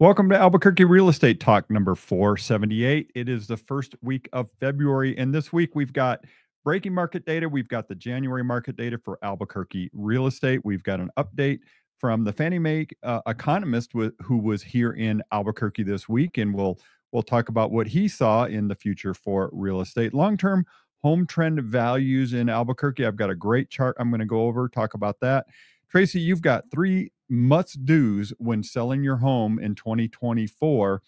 Welcome to Albuquerque Real Estate Talk number 478. It is the first week of February, and this week we've got breaking market data. We've got the January market data for Albuquerque real estate. We've got an update from the Fannie Mae uh, economist w- who was here in Albuquerque this week, and we'll we'll talk about what he saw in the future for real estate. Long term home trend values in Albuquerque. I've got a great chart I'm going to go over, talk about that. Tracy, you've got three must do's when selling your home in 2024.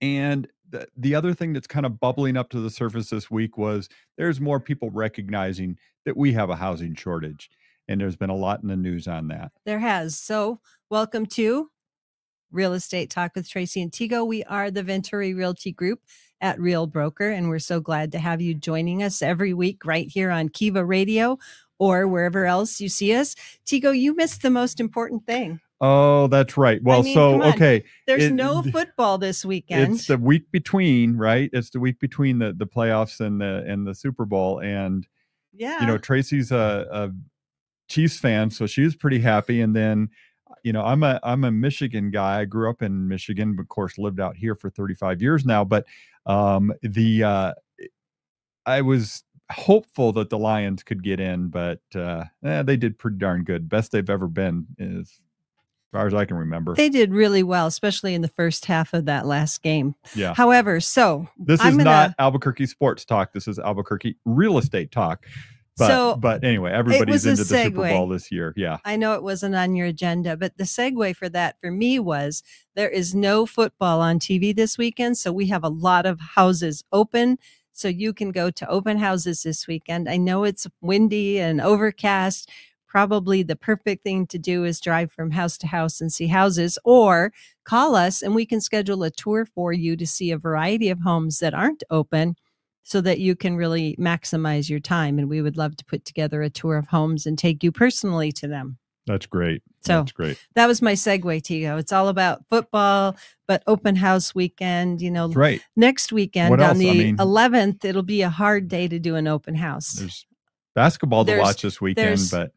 And the, the other thing that's kind of bubbling up to the surface this week was there's more people recognizing that we have a housing shortage. And there's been a lot in the news on that. There has. So, welcome to Real Estate Talk with Tracy and Tego. We are the Venturi Realty Group at Real Broker, and we're so glad to have you joining us every week right here on Kiva Radio or wherever else you see us. Tego, you missed the most important thing. Oh, that's right. Well, I mean, so okay, There's It- no football this weekend. it's the week between, right? It's the week between the the playoffs and the and the Super Bowl, and yeah. you know Tracy's a, a Chiefs fan, so she was pretty happy. And then, you know, I'm a I'm a Michigan guy. I grew up in Michigan, but of course lived out here for 35 years now. But um, the uh, I was hopeful that the Lions could get in, but uh, eh, they did pretty darn good. Best they've ever been, as far as I can remember. they did really well, especially in the first half of that last game. yeah. However, so This I'm is gonna, not Albuquerque sports talk. This is Albuquerque real estate talk. But So, but anyway, everybody's into the Super. Bowl this year. Yeah. I know it wasn't on your agenda, but the segue for that for me was there is no football on TV this weekend. So we have a lot of houses open. So you can go to open houses this weekend. I know it's windy and overcast. Probably the perfect thing to do is drive from house to house and see houses or call us and we can schedule a tour for you to see a variety of homes that aren't open so that you can really maximize your time. And we would love to put together a tour of homes and take you personally to them. That's great. So- That's great. That was my segue, Tego. It's all about football, but open house weekend. You know, right. next weekend What on else? I the mean- 11th, it'll be a hard day to do an open house. There's basketball to There's- watch this weekend, but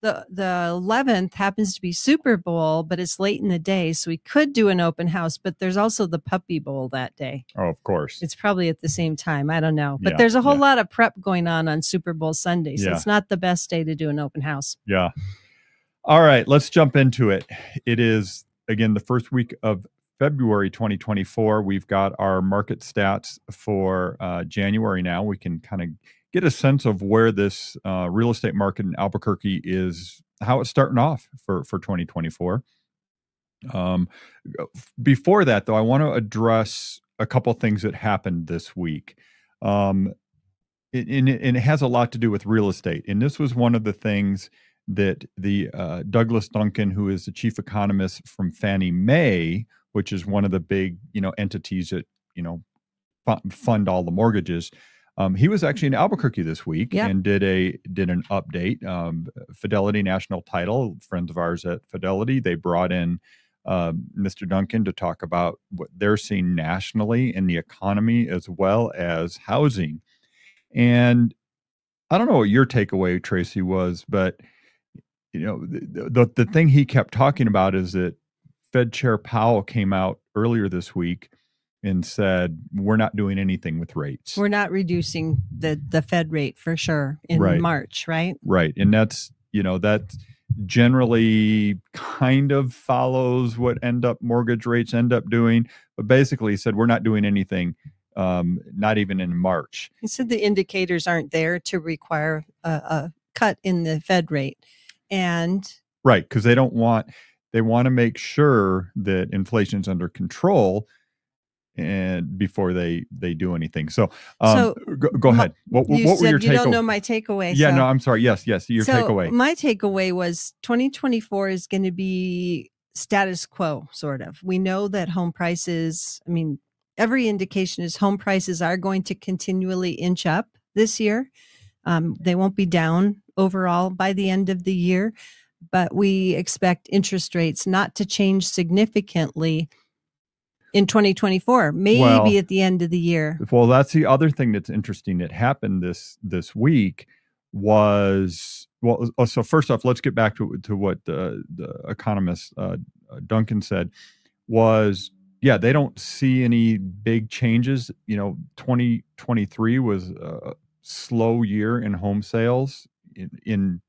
the the 11th happens to be Super Bowl, but it's late in the day, so we could do an open house. But there's also the Puppy Bowl that day. oh, of course. It's probably at the same time. I don't know, but Yeah, there's a whole yeah. lot of prep going on on Super Bowl Sunday, so Yeah. it's not the best day to do an open house. Yeah. All right, let's jump into it. It is again the first week of February 2024. We've got our market stats for uh, January now. We can kind of get a sense of where this uh, real estate market in Albuquerque is, how it's starting off for for 2024. Um, before that, though, I want to address a couple things that happened this week. Um, and, and it has a lot to do with real estate. And this was one of the things that the uh, Douglas Duncan, who is the chief economist from Fannie Mae, which is one of the big you know entities that you know fu- fund all the mortgages. Um, he was actually in Albuquerque this week Yeah. and did a did an update. Um, Fidelity National Title, friends of ours at Fidelity, they brought in um, Mr. Duncan to talk about what they're seeing nationally in the economy as well as housing. And I don't know what your takeaway, Tracy, was, but you know the, the the thing he kept talking about is that Fed Chair Powell came out earlier this week and said we're not doing anything with rates. We're not reducing the the Fed rate for sure in Right. March, right? Right. And that's, you know, that generally kind of follows what end up mortgage rates end up doing. But basically he said we're not doing anything, um, not even in March. He said the indicators aren't there to require a, a cut in the Fed rate. And Right. Because they don't want they want to make sure that inflation's under control and before they they do anything. So um So, go, go my- ahead. What, you what were your you don't know my takeaway. Yeah, so, no, I'm sorry. Yes, yes, your so takeaway. My takeaway was 2024 is going to be status quo, sort of. We know that home prices, I mean, every indication is home prices are going to continually inch up this year. Um, they won't be down overall by the end of the year, but we expect interest rates not to change significantly in 2024, maybe Well, at the end of the year. Well, that's the other thing that's interesting that happened this this week was well. uh, So first off, let's get back to to what the the economist uh, Duncan said. was yeah, they don't see any big changes. You know, 2023 was a slow year in home sales in, in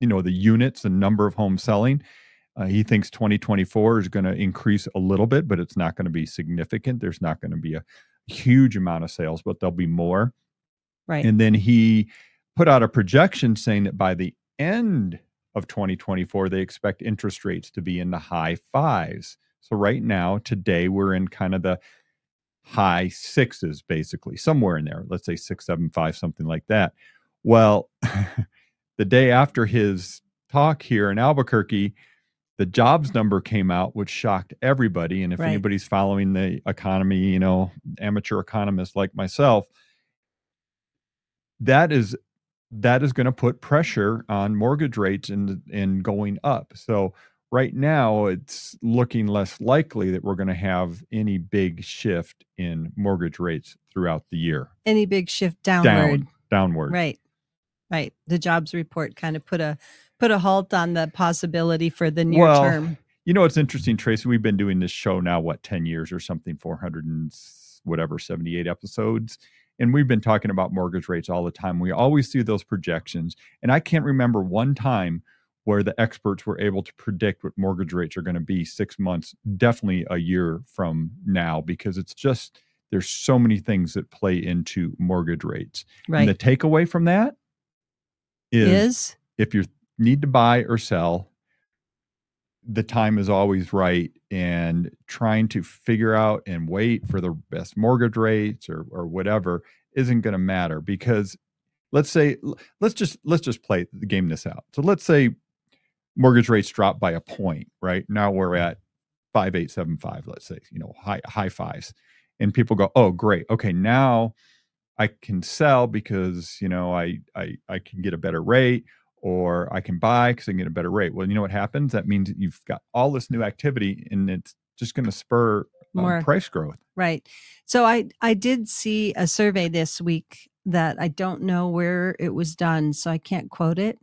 you know the units and number of homes selling. Uh, he thinks 2024 is going to increase a little bit, but it's not going to be significant. There's not going to be a huge amount of sales, but there'll be more. Right. And then he put out a projection saying that by the end of 2024, they expect interest rates to be in the high fives. So right now, today, we're in kind of the high sixes, basically, somewhere in there. Let's say six, seven, five, something like that. Well, the day after his talk here in Albuquerque, the jobs number came out, which shocked everybody. And if Right. anybody's following the economy, you know, amateur economists like myself, that is that is going to put pressure on mortgage rates and and going up. So right now it's looking less likely that we're going to have any big shift in mortgage rates throughout the year. Any big shift downward. Down downward. Right. Right. The jobs report kind of put a put a halt on the possibility for the near Well, term. You know, it's interesting, Tracy. We've been doing this show now, what, 10 years or something, 400 and whatever, 78 episodes. And we've been talking about mortgage rates all the time. We always see those projections. And I can't remember one time where the experts were able to predict what mortgage rates are going to be six months, definitely a year from now, because it's just, there's so many things that play into mortgage rates. Right. And the takeaway from that is is if you need to buy or sell, the time is always right. And trying to figure out and wait for the best mortgage rates or, or whatever isn't going to matter because let's say let's just let's just play the game this out. So let's say mortgage rates drop by a point, right? Now we're at five eight seven five, let's say, you know, high high fives. And people go, oh great. Okay, now I can sell because you know I I I can get a better rate or I can buy because I can get a better rate. Well, you know what happens? That means that you've got all this new activity and it's just going to spur um, More. price growth. Right. So I I did see a survey this week that I don't know where it was done, so I can't quote it.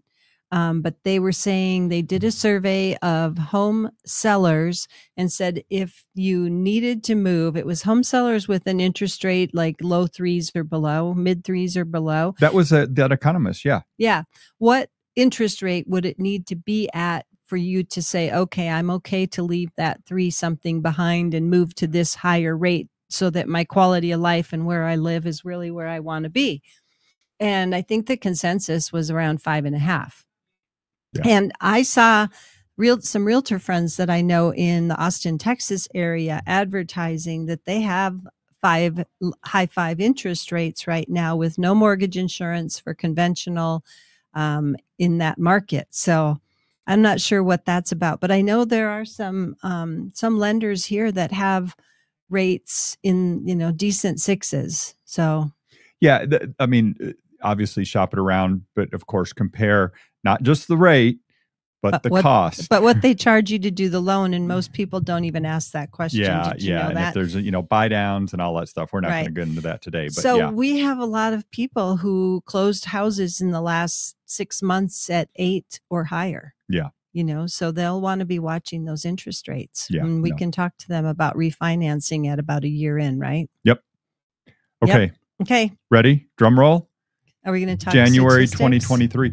Um, but they were saying they did a survey of home sellers and said if you needed to move, it was home sellers with an interest rate like low threes or below, mid threes or below. That was a, that economist. Yeah. Yeah. What interest rate would it need to be at for you to say, okay, I'm okay to leave that three something behind and move to this higher rate so that my quality of life and where I live is really where I want to be? And I think the consensus was around five and a half. Yeah. And I saw real some realtor friends that I know in the Austin, Texas area advertising that they have five high five interest rates right now with no mortgage insurance for conventional um, in that market. So I'm not sure what that's about, but I know there are some um, some lenders here that have rates in you know decent sixes. So Yeah. th- I mean, uh, obviously shop it around, but of course compare not just the rate, but But the what- cost. but what they charge you to do the loan, and most people don't even ask that question. yeah. Yeah. know And if there's, you know, buy downs and all that stuff, we're not going to get into that today. But so yeah. we have a lot of people who closed houses in the last six months at eight or higher. Yeah. You know, so they'll want to be watching those interest rates. Yeah, And we no. can talk to them about refinancing at about a year in, right? Yep. Okay. Okay. Ready? Drum roll. Are we going to talk January statistics? 2023,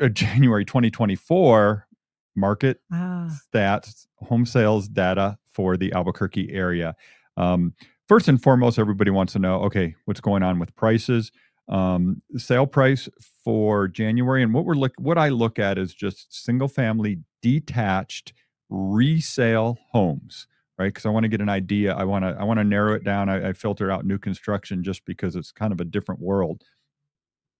uh, January 2024 market Ah, stats, home sales data for the Albuquerque area. Um, first and foremost, everybody wants to know okay, what's going on with prices? Um, sale price for January, and what we're look what I look at is just single family detached resale homes, right? Because I want to get an idea. I want to I want to narrow it down. I, I filter out new construction just because it's kind of a different world.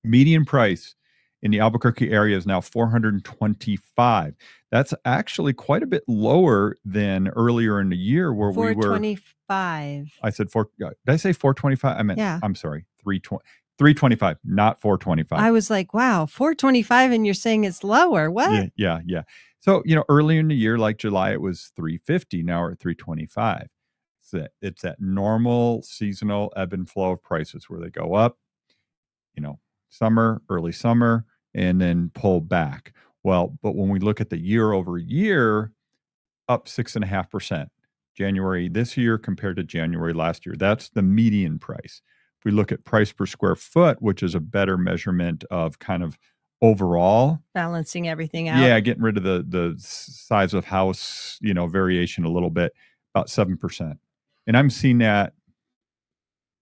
Median price in the Albuquerque area is now 425. That's actually quite a bit lower than earlier in the year where we were 425. I said four uh, did I say 425? I meant Yeah. I'm sorry, 320 325, not 425. I was like, wow, 425, and you're saying it's lower. What? yeah, yeah, yeah. So, you know, earlier in the year, like July, it was 350. Now we're at 325. It's that it's that normal seasonal ebb and flow of prices where they go up, you know, summer, early summer, and then pull back. Well, but when we look at the year over year, up six and a half percent. January this year compared to January last year. That's the median price. If we look at price per square foot, which is a better measurement of kind of overall balancing everything out. Yeah, getting rid of the the size of house, you know, variation a little bit, about seven percent. And I'm seeing that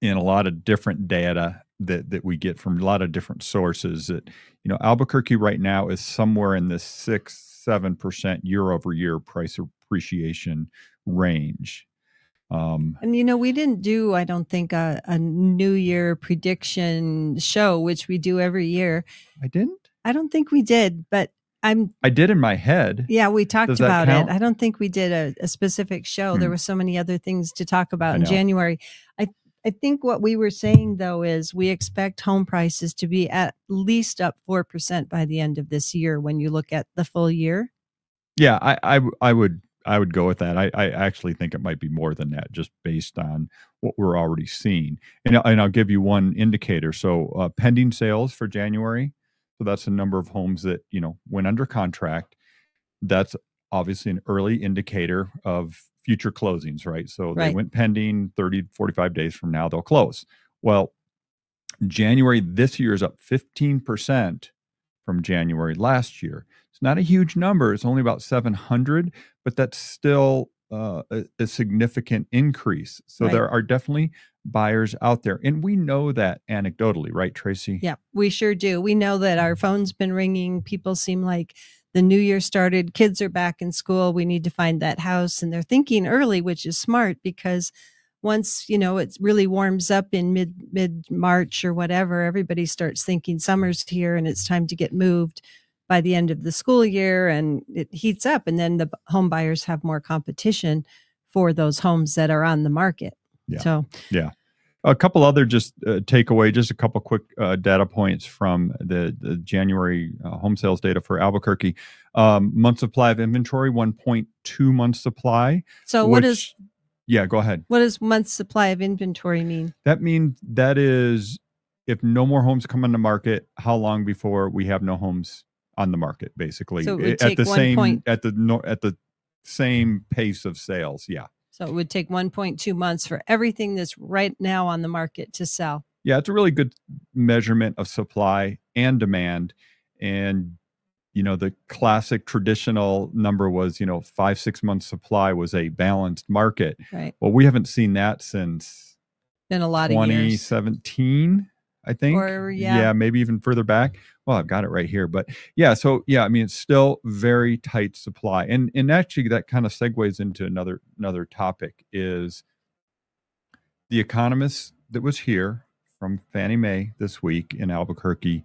in a lot of different data that that we get from a lot of different sources. That you know, Albuquerque right now is somewhere in the six seven percent year over year price appreciation range. Um, and you know, we didn't do, I don't think, a, a New Year prediction show, which we do every year. I didn't. I don't think we did, but I'm. I did in my head. Yeah, we talked about it. I don't think we did a, a specific show. Hmm. There were so many other things to talk about in January. I I think what we were saying though is we expect home prices to be at least up four percent by the end of this year. When you look at the full year. Yeah, I I, I would I would go with that. I, I actually think it might be more than that, just based on what we're already seeing. And, and I'll give you one indicator. So uh, pending sales for January so that's the number of homes that, you know, went under contract. That's obviously an early indicator of future closings, right? So right. they went pending 30, 45 days from now, they'll close. Well, January this year is up 15% from January last year. It's not a huge number. It's only about 700, but that's still uh, a, a, significant increase. So right. there are definitely buyers out there. And we know that anecdotally, right, Tracy? Yeah, we sure do. We know that our phone's been ringing. People seem like the new year started, kids are back in school. We need to find that house. And they're thinking early, which is smart because once you know it really warms up in mid mid March or whatever, everybody starts thinking summer's here and it's time to get moved by the end of the school year and it heats up and then the home buyers have more competition for those homes that are on the market. Yeah. So, yeah. A couple other just uh, takeaway, just a couple quick uh, data points from the, the January uh, home sales data for Albuquerque. Um, month supply of inventory, 1.2 month supply. So, which, what is? Yeah, go ahead. What does month supply of inventory mean? That means that is if no more homes come on the market, how long before we have no homes on the market, basically so at the same point, at the at the same pace of sales. Yeah. So it would take 1.2 months for everything that's right now on the market to sell. Yeah, it's a really good measurement of supply and demand. And, you know, the classic traditional number was, you know, five, six months supply was a balanced market. Right. Well, we haven't seen that since been a lot of 2017. I think. Or yeah. yeah, maybe even further back. Well, I've got it right here, but yeah. So yeah, I mean, it's still very tight supply, and and actually that kind of segues into another another topic is the economist that was here from Fannie Mae this week in Albuquerque.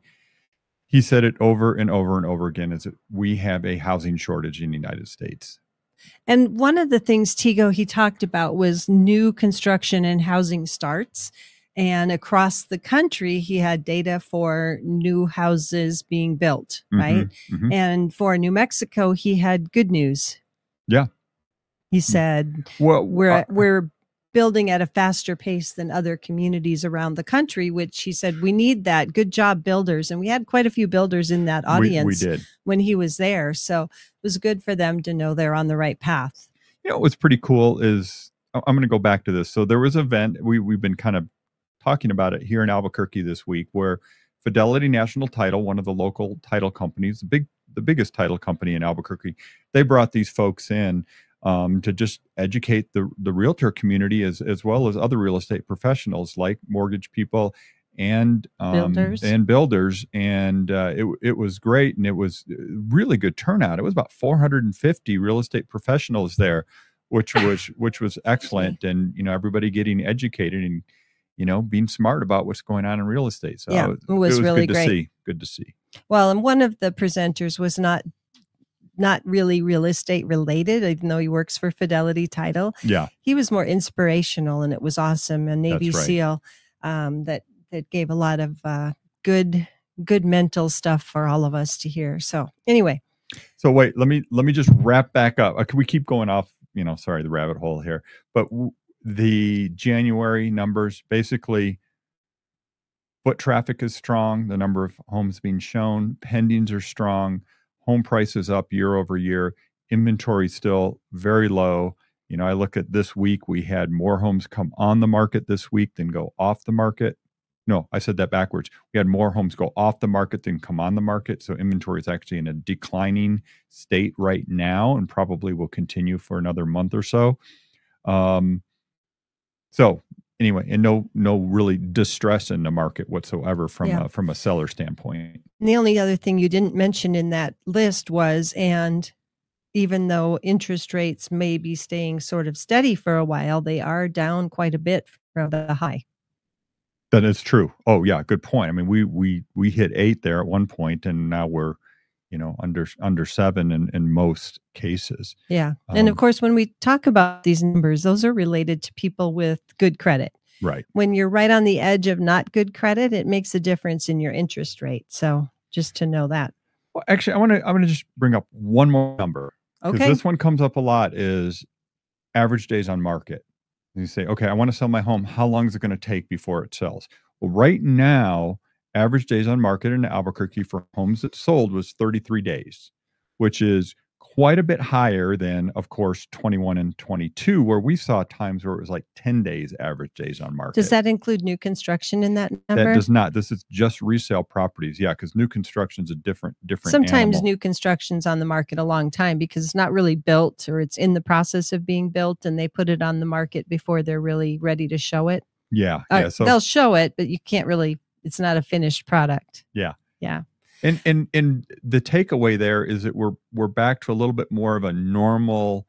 He said it over and over and over again: is that we have a housing shortage in the United States. And one of the things Tego he talked about was new construction and housing starts and across the country, he had data for new houses being built, mm-hmm, right? Mm-hmm. And for New Mexico, he had good news. Yeah. He mm. said, well, we're, uh, we're building at a faster pace than other communities around the country, which he said, we need that. Good job, builders. And we had quite a few builders in that audience we, we when he was there. So it was good for them to know they're on the right path. You know, what's pretty cool is I'm going to go back to this. So there was an event we, we've been kind of talking about it here in Albuquerque this week, where Fidelity National Title, one of the local title companies, the big the biggest title company in Albuquerque, they brought these folks in um, to just educate the the realtor community as as well as other real estate professionals like mortgage people and um, builders. and builders and uh, it it was great and it was really good turnout. It was about 450 real estate professionals there, which was which was excellent and you know everybody getting educated and you know, being smart about what's going on in real estate. So yeah, it was, it was really good great. to see. Good to see. Well, and one of the presenters was not not really real estate related, even though he works for Fidelity Title. Yeah, he was more inspirational, and it was awesome. A Navy right. SEAL um, that that gave a lot of uh, good good mental stuff for all of us to hear. So anyway, so wait, let me let me just wrap back up. Uh, can we keep going off? You know, sorry, the rabbit hole here, but w- the January numbers basically foot traffic is strong, the number of homes being shown, pendings are strong, home prices up year over year, inventory still very low, You know, I look at this week, we had more homes come on the market this week than go off the market. No, I said that backwards. We had more homes go off the market than come on the market. So inventory is actually in a declining state right now and probably will continue for another month or so. Um, so anyway, and no no really distress in the market whatsoever from Yeah. a, from a seller standpoint. And the only other thing you didn't mention in that list was, and even though interest rates may be staying sort of steady for a while, they are down quite a bit from the high. That is true. Oh yeah, good point. I mean, we we we hit eight there at one point, and now we're, you know, under under seven in in most cases. Yeah. and of Um, course, when we talk about these numbers, those are related to people with good credit. Right. When you're right on the edge of not good credit, it makes a difference in your interest rate. So just to know that. Well, actually, I want to I want to just bring up one more number because Okay. this one comes up a lot. Is average days on market. And you say, okay, I want to sell my home. How long is it going to take before it sells? Well, right now, average days on market in Albuquerque for homes that sold was 33 days, which is quite a bit higher than, of course, 21 and 22, where we saw times where it was like 10 days average days on market. Does that include new construction in that number? That does not. This is just resale properties. Yeah, because new construction's a different different. Sometimes animal. new construction's on the market a long time because it's not really built or it's in the process of being built and they put it on the market before they're really ready to show it. Yeah, Uh, yeah. So they'll show it, but you can't really it's not a finished product. Yeah. Yeah. And and and the takeaway there is that we're we're back to a little bit more of a normal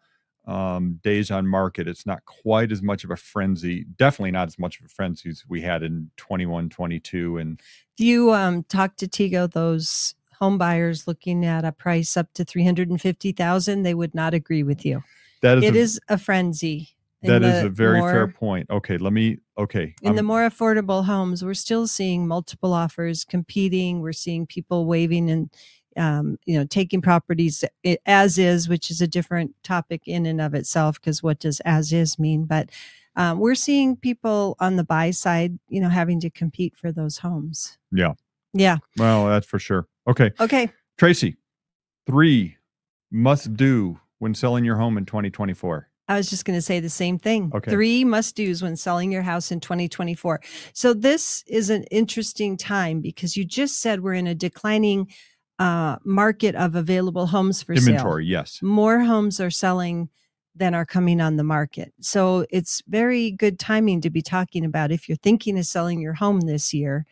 um, days on market. It's not quite as much of a frenzy. Definitely not as much of a frenzy as we had in 21, 22. And Do you um talk to Tego those home buyers looking at a price up to 350,000 they would not agree with you. that is It a, is a frenzy. that is a very fair point. Okay, let me. Okay, In the I'm- more affordable homes, we're still seeing multiple offers competing. We're seeing people waving and, um, you know, taking properties as is, which is a different topic in and of itself. Because what does as is mean? But um, we're seeing people on the buy side, you know, having to compete for those homes. Yeah. Yeah. well, that's for sure. Okay, Okay. Tracy, three must do when selling your home in 2024. I was just going to say the same thing. Okay. Three must do's when selling your house in 2024. So, this is an interesting time because you just said we're in a declining uh, market of available homes for sale. Inventory, yes. More homes are selling than are coming on the market. So, it's very good timing to be talking about if you're thinking of selling your home this year.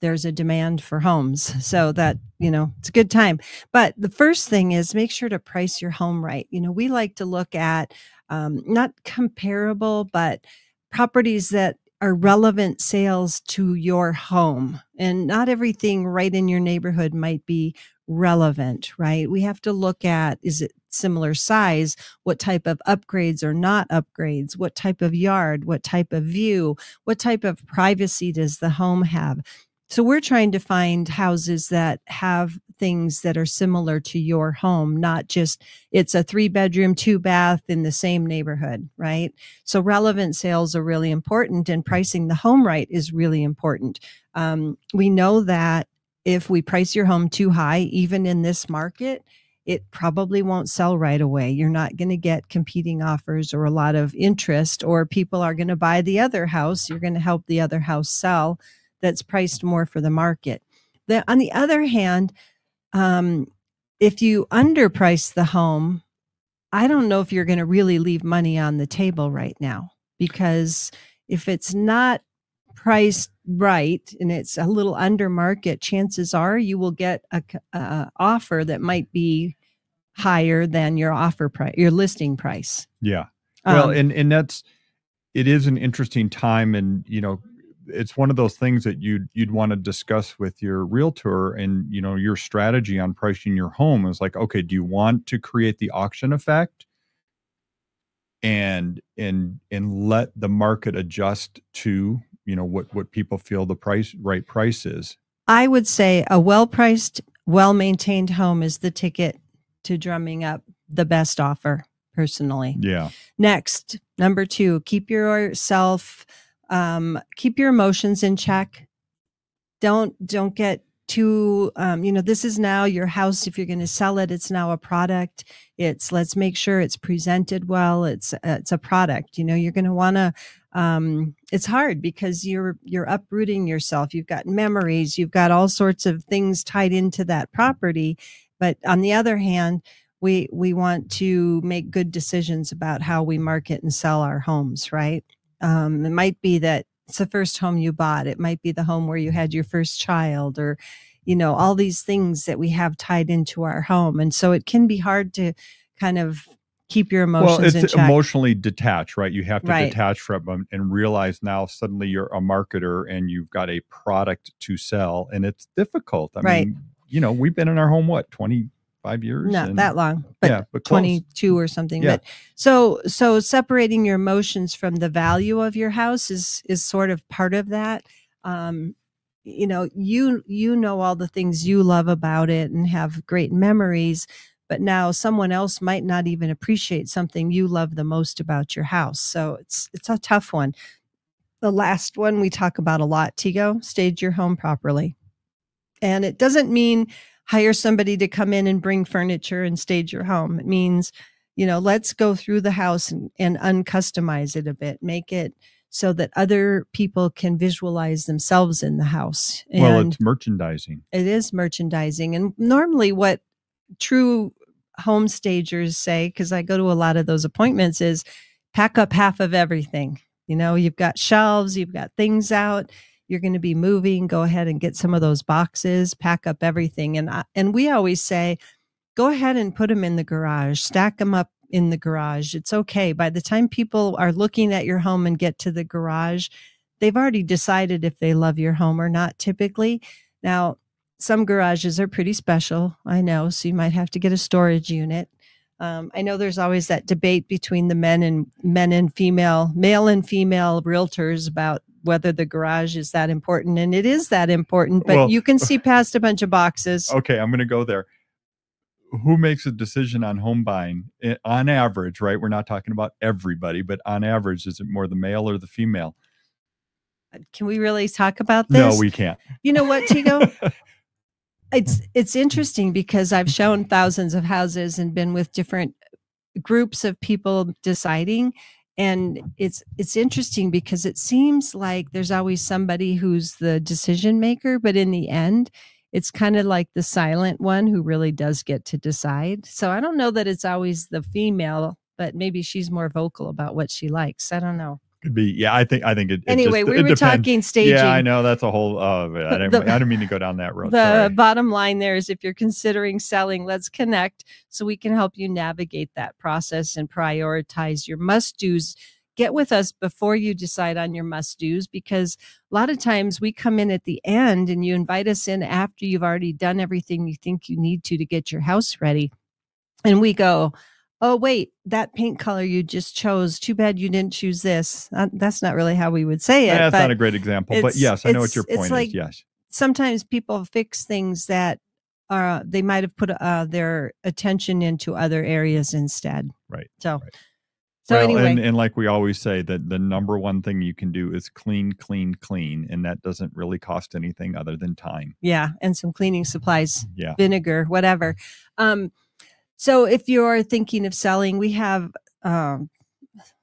There's a demand for homes. So that, you know, it's a good time. But the first thing is make sure to price your home right. You know, we like to look at um, not comparable, but properties that are relevant sales to your home. And not everything right in your neighborhood might be relevant, right? We have to look at is it similar size? What type of upgrades or not upgrades? What type of yard? What type of view? What type of privacy does the home have? So we're trying to find houses that have things that are similar to your home, not just it's a three bedroom, two bath in the same neighborhood, right? So relevant sales are really important and pricing the home right is really important. Um, we know that if we price your home too high, even in this market, it probably won't sell right away. You're not going to get competing offers or a lot of interest, or people are going to buy the other house. You're going to help the other house sell that's priced more for the market. The, on the other hand, um, if you underprice the home, I don't know if you're going to really leave money on the table right now because if it's not priced right and it's a little under market, chances are you will get a, a offer that might be higher than your offer price, your listing price. Yeah. Well, Um, and and that's it is an interesting time, and you know, it's one of those things that you'd you'd want to discuss with your realtor, and you know, your strategy on pricing your home is like, okay, do you want to create the auction effect, and and and let the market adjust to you know what what people feel the price right price is. I would say a well priced, well maintained home is the ticket to drumming up the best offer, personally. Yeah. Next, number two, keep yourself, um, keep your emotions in check. Don't don't get too um, you know this is now your house. If you're going to sell it it's now a product. It's let's make sure it's presented well. It's it's a product. You know you're going to want to um, it's hard because you're you're uprooting yourself. You've got memories. You've got all sorts of things tied into that property. But on the other hand we we want to make good decisions about how we market and sell our homes right um, it might be that it's the first home you bought. It might be the home where you had your first child or, you know, all these things that we have tied into our home. And so it can be hard to kind of keep your emotions well, it's emotionally detached, right? You have to right. detach from them and realize now suddenly you're a marketer and you've got a product to sell and it's difficult. I right. mean, you know, we've been in our home, what, 20, five years not and, that long but, yeah, but 22 or something yeah. but so so separating your emotions from the value of your house is is sort of part of that. Um you know you you know all the things you love about it and have great memories but now someone else might not even appreciate something you love the most about your house. So it's it's a tough one. The last one we talk about a lot tego stage your home properly. And it doesn't mean hire somebody to come in and bring furniture and stage your home. It means, you know, let's go through the house and, and uncustomize it a bit, make it so that other people can visualize themselves in the house. And well, it's merchandising. It is merchandising. And normally, what true home stagers say, because I go to a lot of those appointments, is pack up half of everything. You know, you've got shelves, you've got things out you're going to be moving, go ahead and get some of those boxes, pack up everything. And and we always say, go ahead and put them in the garage, stack them up in the garage. It's okay. By the time people are looking at your home and get to the garage, they've already decided if they love your home or not typically. Now, some garages are pretty special, I know, so you might have to get a storage unit. Um, I know there's always that debate between the men and men and female, male and female realtors about whether the garage is that important and it is that important but well, you can see past a bunch of boxes. Okay i'm going to go there. Who makes a decision on home buying? On average right we're not talking about everybody but on average is it more the male or the female? Uh, can we really talk about this? no we can't. You know what tego? It's it's interesting because i've shown thousands of houses and been with different groups of people deciding and it's it's interesting because it seems like there's always somebody who's the decision maker but in the end it's kind of like the silent one who really does get to decide. So i don't know that it's always the female but maybe she's more vocal about what she likes. I don't know could be yeah i think i think it, anyway it just, we were talking staging. Yeah i know that's a whole uh i didn't, the, I didn't mean to go down that road the Sorry. bottom line there is if you're considering selling let's connect so we can help you navigate that process and prioritize your must do's get with us before you decide on your must do's because a lot of times we come in at the end and you invite us in after you've already done everything you think you need to to get your house ready. And we go oh wait that paint color you just chose too bad you didn't choose this uh, that's not really how we would say it that's not a great example but yes i know what your point like is yes sometimes people fix things that are they might have put uh, their attention into other areas instead right so right. So well, anyway, and, and like we always say, that the number one thing you can do is clean, clean, clean, and that doesn't really cost anything other than time. Yeah, and some cleaning supplies, yeah, vinegar, whatever. Um, so if you're thinking of selling, we have um,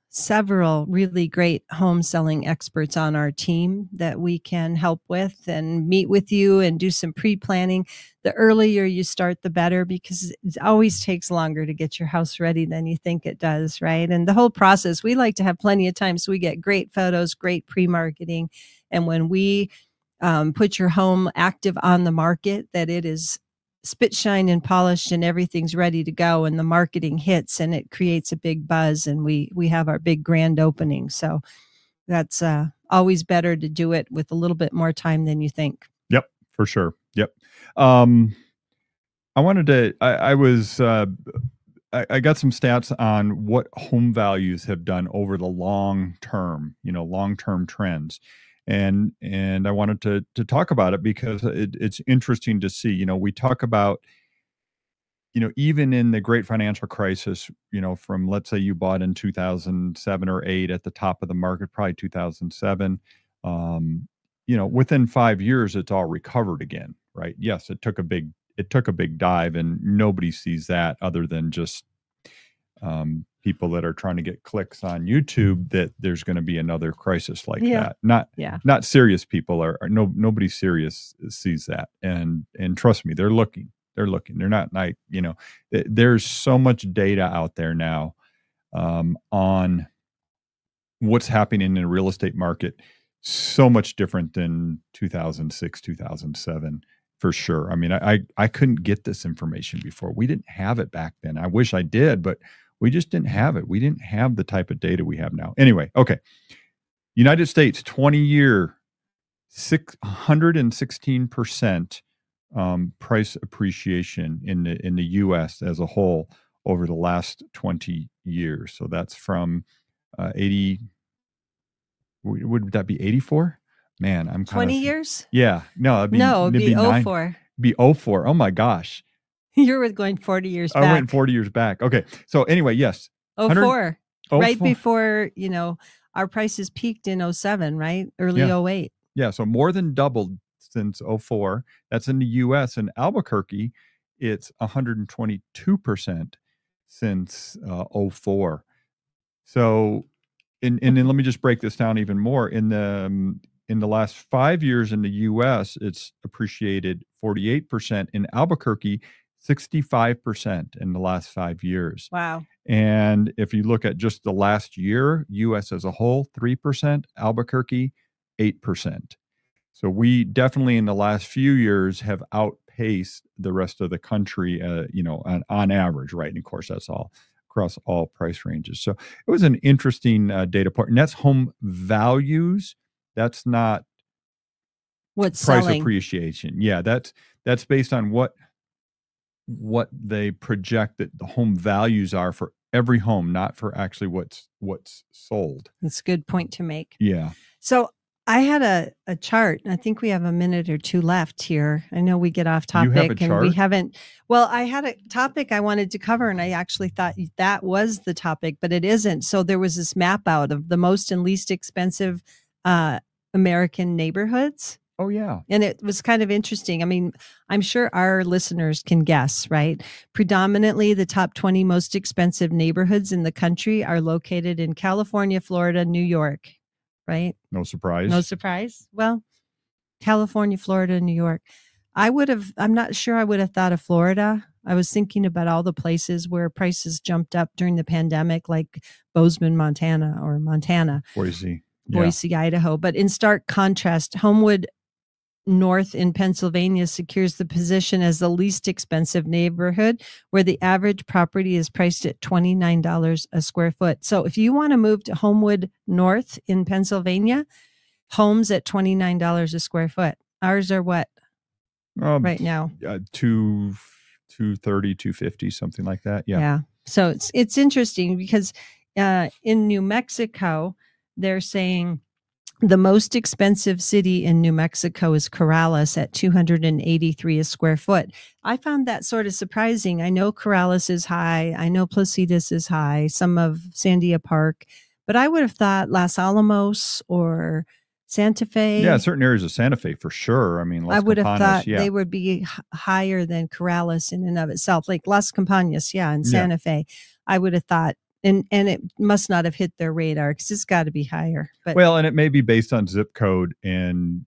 several really great home selling experts on our team that we can help with and meet with you and do some pre planning. The earlier you start, the better because it always takes longer to get your house ready than you think it does, right? And the whole process, we like to have plenty of time so we get great photos, great pre marketing. And when we um, put your home active on the market, that it is spit shine and polished and everything's ready to go and the marketing hits and it creates a big buzz and we we have our big grand opening. So that's uh, always better to do it with a little bit more time than you think. Yep for sure. Yep. Um i wanted to i, I was uh I, I got some stats on what home values have done over the long term you know long term trends and and I wanted to to talk about it because it, it's interesting to see. You know, we talk about you know even in the great financial crisis you know from let's say you bought in 2007 or 8 at the top of the market probably 2007 um, you know within five years it's all recovered again right? Yes, it took a big it took a big dive, and nobody sees that other than just um, people that are trying to get clicks on YouTube. That there's going to be another crisis like Yeah. that. Not Yeah. not serious people are, are no nobody serious sees that, and and trust me, they're looking. They're looking. They're not like you know. th- There's so much data out there now um, on what's happening in the real estate market so much different than 2006 2007 for sure i mean I, I i couldn't get this information before we didn't have it back then i wish i did but we just didn't have it. We didn't have the type of data we have now. Anyway okay. United states 20 year 616% um, price appreciation in the in the us as a whole over the last 20 years. So that's from uh, 80 would that be 84 man i'm kind 20 of years? yeah. No it'd be, no, it'd be, nine- 04. be 04 oh my gosh You're going 40 years i back. went 40 years back okay so anyway yes 04. 100 right 04 before, you know, our prices peaked in 07, right? Early Yeah. 08. yeah so more than doubled since 04 that's in the us in albuquerque it's 122% since uh, 04 so and, and then let me just break this down even more in the um, in the last five years in the us it's appreciated 48% in albuquerque 65% in the last five years Wow. and if you look at just the last year, US as a whole, 3%, Albuquerque, 8%. So we definitely in the last few years have outpaced the rest of the country, uh, you know, on, on average, right? And of course, that's all across all price ranges. So it was an interesting uh, data point. And that's home values. That's not What's price selling? appreciation. Yeah, that's that's based on what what they project that the home values are for every home, not for actually what's what's sold. That's a good point to make. Yeah. So I had a, a chart. I think we have a minute or two left here. I know we get off You have a topic and we haven't. Well, I had a topic I wanted to cover, and I actually thought that was the topic, but it isn't. So there was this map out of the most and least expensive uh, American neighborhoods. Oh yeah. And it was kind of interesting. I mean, I'm sure our listeners can guess, right? Predominantly, the top 20 most expensive neighborhoods in the country are located in California, Florida, New York, right? No surprise. No surprise. Well, California, Florida, New York. I would have, I'm not sure I would have thought of Florida. I was thinking about all the places where prices jumped up during the pandemic, like Bozeman, Montana, or Montana. Boise. Yeah. Boise, Idaho. But in stark contrast, Homewood North in Pennsylvania secures the position as the least expensive neighborhood, where the average property is priced at $29 a square foot. So if you want to move to Homewood North in Pennsylvania, homes at $29 a square foot. Ours are what Um, right now? Uh, two, 230, 250, something like that. Yeah. Yeah. So it's it's interesting because uh, in New Mexico, they're saying the most expensive city in New Mexico is Corrales at 283 a square foot. I found that sort of surprising. I know Corrales is high. I know Placitas is high, some of Sandia Park, but I would have thought Las Alamos or Santa Fe. Yeah. Certain areas of Santa Fe for sure. I mean, Las I would have thought yeah. they would be h- higher than Corrales in and of itself, like Las Campanas, yeah, and Yeah. Santa Fe. I would have thought, and and it must not have hit their radar because it's got to be higher. But well, and it may be based on zip code and.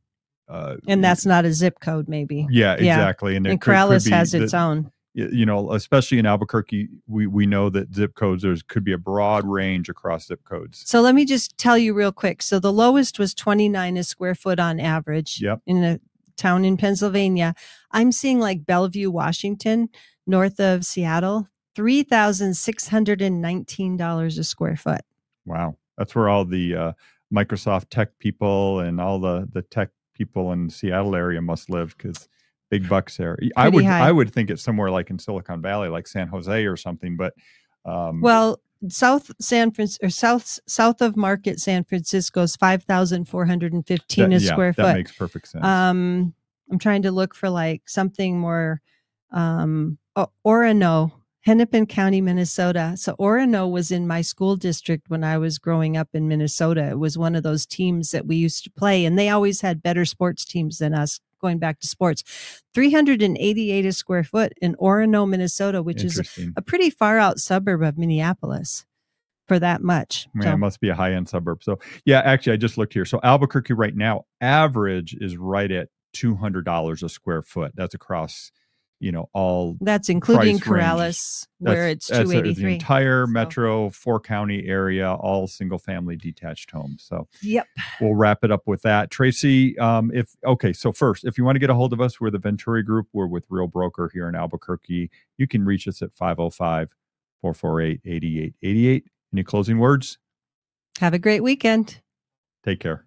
Uh, and that's not a zip code, maybe. yeah, yeah. exactly. And, And could- Corrales has its own. you know, especially in Albuquerque, we we know that zip codes there's could be a broad range across zip codes. So let me just tell you real quick. So the lowest was 29 a square foot on average Yep. in a town in Pennsylvania. I'm seeing like Bellevue, Washington, north of Seattle, $3,619 a square foot. Wow, that's where all the uh, Microsoft tech people and all the the tech people in the Seattle area must live because big bucks there. I Pretty would high. I would think it's somewhere like in Silicon Valley, like San Jose or something. But um, Well, South San Francisco or south south of Market San Francisco is 5,415 that- a yeah, square that foot. That makes perfect sense. Um, I'm trying to look for like something more. Um, oh, Orono, Hennepin County, Minnesota. So Orono was in my school district when I was growing up in Minnesota. It was one of those teams that we used to play, and they always had better sports teams than us going back to sports. 388 a square foot in Orono, Minnesota, which is a, a pretty far out suburb of Minneapolis for that much. Yeah, So- it must be a high end suburb. So, yeah, actually, I just looked here. So, Albuquerque right now, average is right at $200 a square foot. That's across, you know, all that's including. Corrales, where it's the- 283. The entire So- metro four county area, all single family detached homes. So Yep. we'll wrap it up with that. Tracy, um, if okay, so first, if you want to get a hold of us, we're the Venturi Group. We're with Real Broker here in Albuquerque. You can reach us at 505 448 8888. Any closing words? Have a great weekend. Take care.